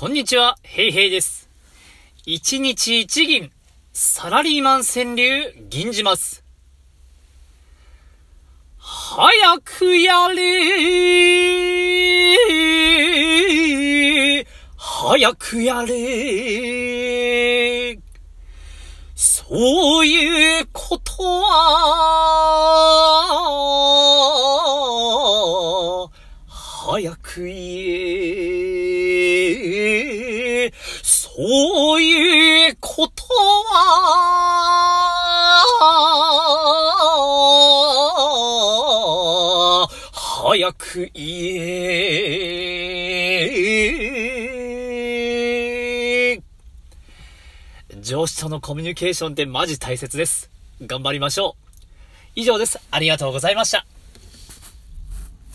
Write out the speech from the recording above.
こんにちは、ヘイヘイです。一日一銀、サラリーマン川柳、銀じます。早くやれ早くやれそういうことは、早く言え。そういうことは、早く言え。上司とのコミュニケーションってマジ大切です。頑張りましょう。以上です。ありがとうございました。